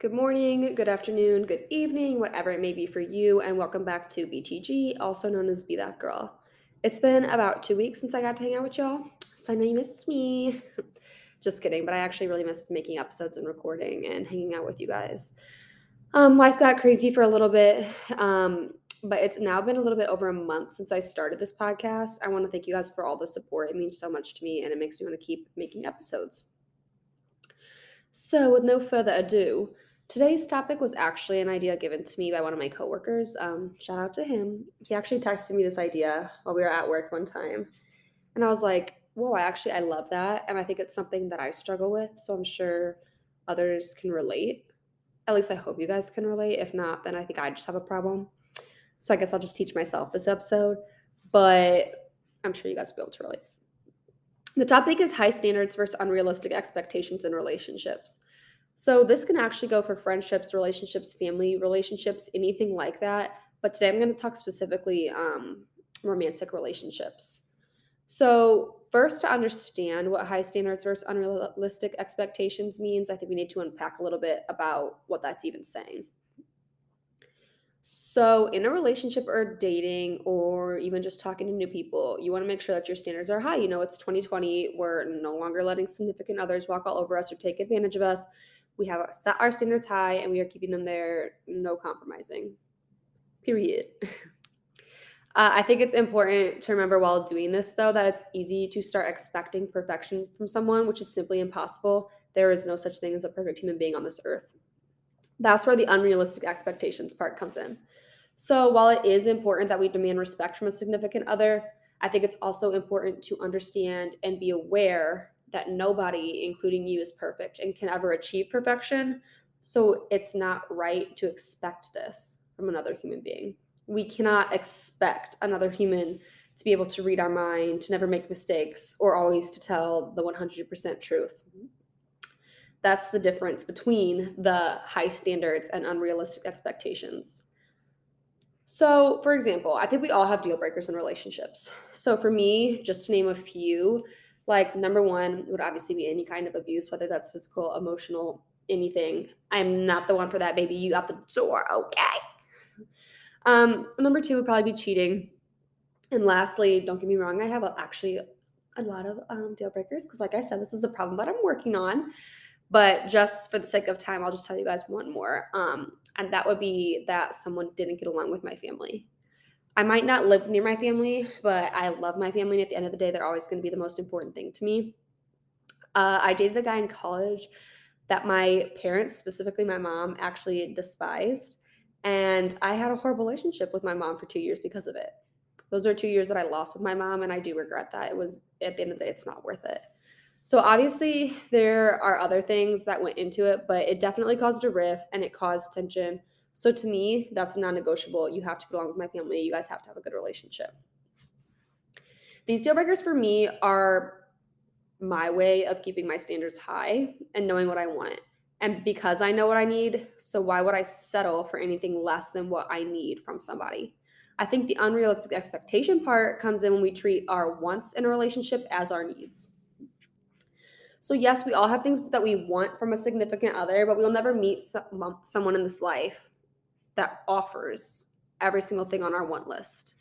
Good morning, good afternoon, good evening, whatever it may be for you, and welcome back to BTG, also known as Be That Girl. It's been about two weeks since I got to hang out with y'all, so I know you missed me. Just kidding, but I actually really missed making episodes and recording and hanging out with you guys. Um, life got crazy for a little bit, um, but it's now been a little bit over a month since I started this podcast. I want to thank you guys for all the support. It means so much to me, and it makes me want to keep making episodes. So, with no further ado, today's topic was actually an idea given to me by one of my coworkers. Um, shout out to him. He actually texted me this idea while we were at work one time, and I was like, "Whoa! I actually I love that, and I think it's something that I struggle with. So I'm sure others can relate. At least I hope you guys can relate. If not, then I think I just have a problem. So I guess I'll just teach myself this episode, but I'm sure you guys will be able to relate." The topic is high standards versus unrealistic expectations in relationships. So, this can actually go for friendships, relationships, family relationships, anything like that. But today I'm going to talk specifically um, romantic relationships. So, first, to understand what high standards versus unrealistic expectations means, I think we need to unpack a little bit about what that's even saying. So, in a relationship or dating, or even just talking to new people, you want to make sure that your standards are high. You know, it's 2020. We're no longer letting significant others walk all over us or take advantage of us. We have set our standards high and we are keeping them there, no compromising. Period. Uh, I think it's important to remember while doing this, though, that it's easy to start expecting perfections from someone, which is simply impossible. There is no such thing as a perfect human being on this earth. That's where the unrealistic expectations part comes in. So, while it is important that we demand respect from a significant other, I think it's also important to understand and be aware that nobody, including you, is perfect and can ever achieve perfection. So, it's not right to expect this from another human being. We cannot expect another human to be able to read our mind, to never make mistakes, or always to tell the 100% truth. That's the difference between the high standards and unrealistic expectations. So, for example, I think we all have deal breakers in relationships. So, for me, just to name a few, like number one would obviously be any kind of abuse, whether that's physical, emotional, anything. I'm not the one for that, baby. You out the door, okay? Um, number two would probably be cheating. And lastly, don't get me wrong, I have actually a lot of um, deal breakers because, like I said, this is a problem that I'm working on. But just for the sake of time, I'll just tell you guys one more. Um, and that would be that someone didn't get along with my family. I might not live near my family, but I love my family. And at the end of the day, they're always going to be the most important thing to me. Uh, I dated a guy in college that my parents, specifically my mom, actually despised. And I had a horrible relationship with my mom for two years because of it. Those are two years that I lost with my mom, and I do regret that. It was, at the end of the day, it's not worth it. So obviously there are other things that went into it, but it definitely caused a rift and it caused tension. So to me, that's non-negotiable. You have to get along with my family. You guys have to have a good relationship. These deal breakers for me are my way of keeping my standards high and knowing what I want. And because I know what I need, so why would I settle for anything less than what I need from somebody? I think the unrealistic expectation part comes in when we treat our wants in a relationship as our needs. So, yes, we all have things that we want from a significant other, but we'll never meet someone in this life that offers every single thing on our want list.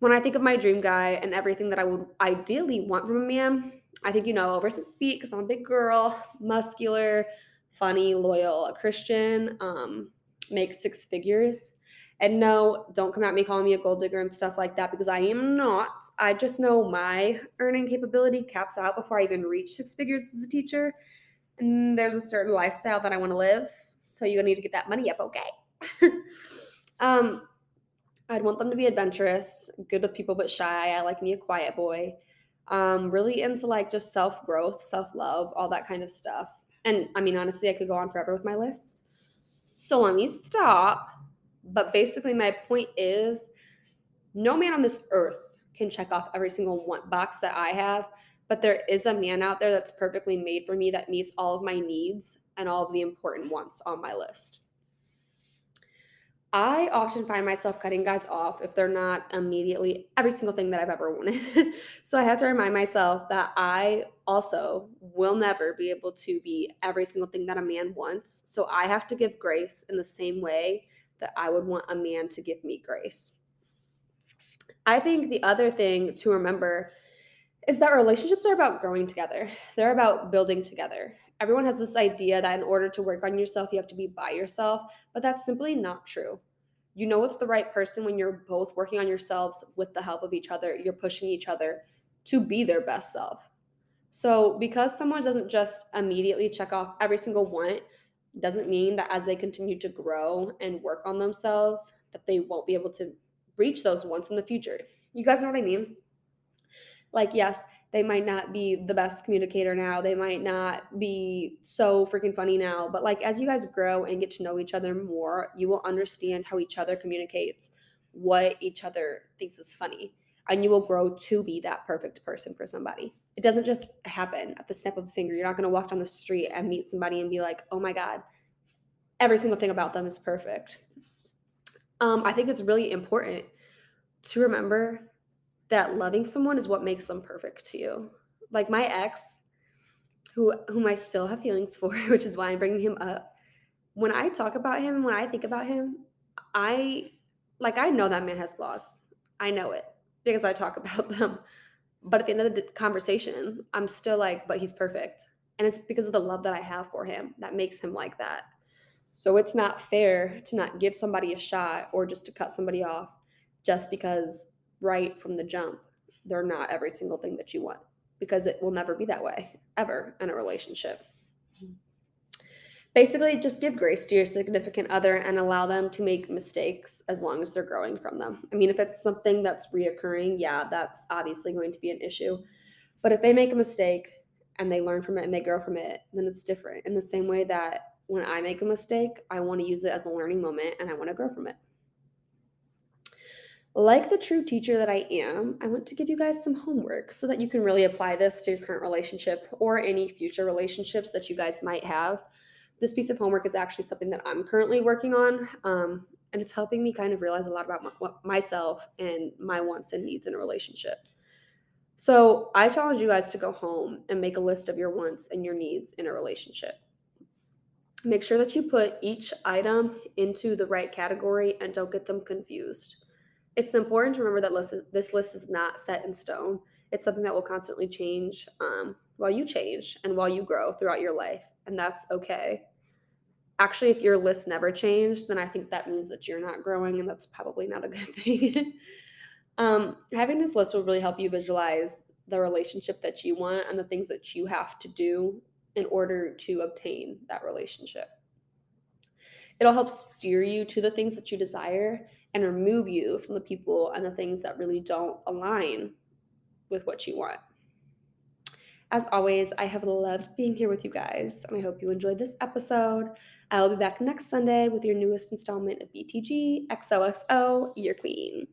When I think of my dream guy and everything that I would ideally want from a man, I think, you know, over six feet because I'm a big girl, muscular, funny, loyal, a Christian, um, makes six figures. And no, don't come at me calling me a gold digger and stuff like that because I am not. I just know my earning capability caps out before I even reach six figures as a teacher. And there's a certain lifestyle that I want to live. So you're gonna need to get that money up, okay? um, I'd want them to be adventurous, good with people but shy. I like me a quiet boy. Um, really into like just self growth, self love, all that kind of stuff. And I mean, honestly, I could go on forever with my list. So let me stop but basically, my point is no man on this earth can check off every single one box that I have, but there is a man out there that's perfectly made for me that meets all of my needs and all of the important wants on my list. I often find myself cutting guys off if they're not immediately every single thing that I've ever wanted. so I have to remind myself that I also will never be able to be every single thing that a man wants. So I have to give grace in the same way that I would want a man to give me grace. I think the other thing to remember is that relationships are about growing together, they're about building together. Everyone has this idea that in order to work on yourself, you have to be by yourself, but that's simply not true. You know it's the right person when you're both working on yourselves with the help of each other. You're pushing each other to be their best self. So, because someone doesn't just immediately check off every single want, doesn't mean that as they continue to grow and work on themselves, that they won't be able to reach those wants in the future. You guys know what I mean? Like, yes, they might not be the best communicator now. They might not be so freaking funny now. But like, as you guys grow and get to know each other more, you will understand how each other communicates, what each other thinks is funny and you will grow to be that perfect person for somebody. It doesn't just happen at the snap of a finger. You're not going to walk down the street and meet somebody and be like, oh my God, every single thing about them is perfect. Um, I think it's really important to remember that loving someone is what makes them perfect to you. Like my ex, who whom I still have feelings for, which is why I'm bringing him up. When I talk about him, when I think about him, I like I know that man has flaws. I know it because I talk about them. But at the end of the conversation, I'm still like, but he's perfect. And it's because of the love that I have for him that makes him like that. So it's not fair to not give somebody a shot or just to cut somebody off just because right from the jump, they're not every single thing that you want because it will never be that way ever in a relationship basically just give grace to your significant other and allow them to make mistakes as long as they're growing from them. I mean, if it's something that's reoccurring, yeah, that's obviously going to be an issue. But if they make a mistake and they learn from it and they grow from it, then it's different. In the same way that when I make a mistake, I want to use it as a learning moment and I want to grow from it. Like the true teacher that I am, I want to give you guys some homework so that you can really apply this to your current relationship or any future relationships that you guys might have this piece of homework is actually something that I'm currently working on. Um, and it's helping me kind of realize a lot about my, myself and my wants and needs in a relationship. So I challenge you guys to go home and make a list of your wants and your needs in a relationship. Make sure that you put each item into the right category and don't get them confused. It's important to remember that list, this list is not set in stone. It's something that will constantly change um, while you change and while you grow throughout your life and that's okay. Actually, if your list never changed, then I think that means that you're not growing, and that's probably not a good thing. um, having this list will really help you visualize the relationship that you want and the things that you have to do in order to obtain that relationship. It'll help steer you to the things that you desire and remove you from the people and the things that really don't align with what you want. As always, I have loved being here with you guys, and I hope you enjoyed this episode. I will be back next Sunday with your newest installment of BTG XOXO, your queen.